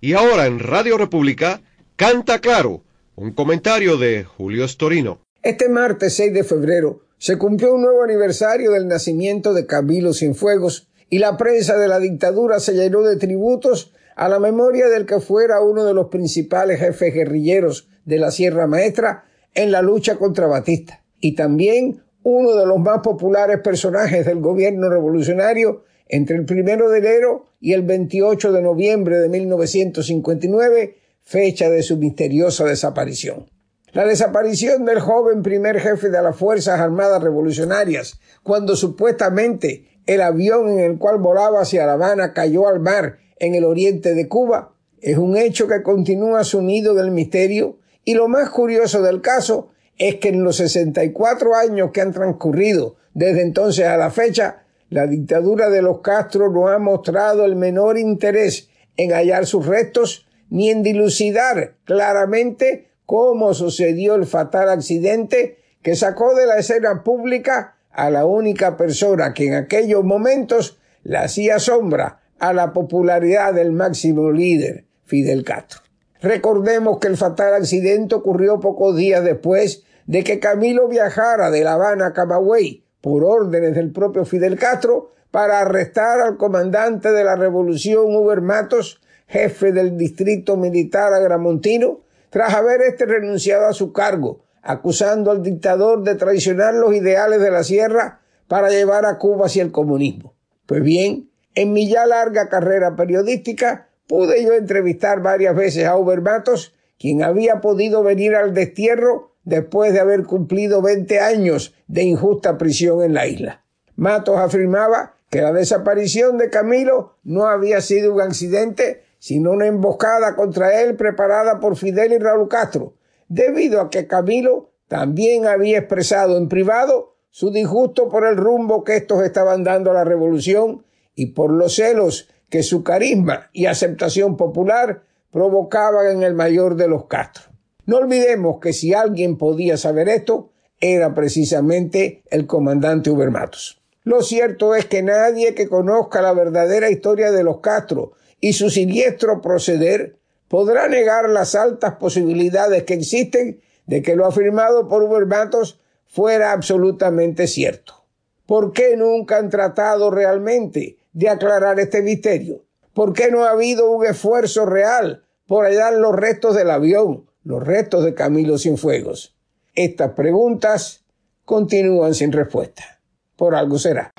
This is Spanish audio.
Y ahora en Radio República, Canta Claro, un comentario de Julio Storino. Este martes 6 de febrero se cumplió un nuevo aniversario del nacimiento de Camilo Cienfuegos y la prensa de la dictadura se llenó de tributos a la memoria del que fuera uno de los principales jefes guerrilleros de la Sierra Maestra en la lucha contra Batista y también uno de los más populares personajes del gobierno revolucionario entre el primero de enero y el 28 de noviembre de 1959, fecha de su misteriosa desaparición. La desaparición del joven primer jefe de las Fuerzas Armadas Revolucionarias, cuando supuestamente el avión en el cual volaba hacia La Habana cayó al mar en el oriente de Cuba, es un hecho que continúa sumido del misterio y lo más curioso del caso es que en los 64 años que han transcurrido desde entonces a la fecha, la dictadura de los Castro no ha mostrado el menor interés en hallar sus restos ni en dilucidar claramente cómo sucedió el fatal accidente que sacó de la escena pública a la única persona que en aquellos momentos le hacía sombra a la popularidad del máximo líder, Fidel Castro. Recordemos que el fatal accidente ocurrió pocos días después de que Camilo viajara de La Habana a Camagüey por órdenes del propio Fidel Castro para arrestar al comandante de la revolución Uber Matos, jefe del distrito militar agramontino, tras haber este renunciado a su cargo, acusando al dictador de traicionar los ideales de la sierra para llevar a Cuba hacia el comunismo. Pues bien, en mi ya larga carrera periodística pude yo entrevistar varias veces a Uber Matos, quien había podido venir al destierro después de haber cumplido 20 años de injusta prisión en la isla. Matos afirmaba que la desaparición de Camilo no había sido un accidente, sino una emboscada contra él preparada por Fidel y Raúl Castro, debido a que Camilo también había expresado en privado su disgusto por el rumbo que estos estaban dando a la revolución y por los celos que su carisma y aceptación popular provocaban en el mayor de los Castro. No olvidemos que si alguien podía saber esto, era precisamente el comandante Ubermatos. Lo cierto es que nadie que conozca la verdadera historia de los Castro y su siniestro proceder podrá negar las altas posibilidades que existen de que lo afirmado por Ubermatos fuera absolutamente cierto. ¿Por qué nunca han tratado realmente de aclarar este misterio? ¿Por qué no ha habido un esfuerzo real por hallar los restos del avión, los restos de Camilo Cienfuegos? Estas preguntas continúan sin respuesta. Por algo será.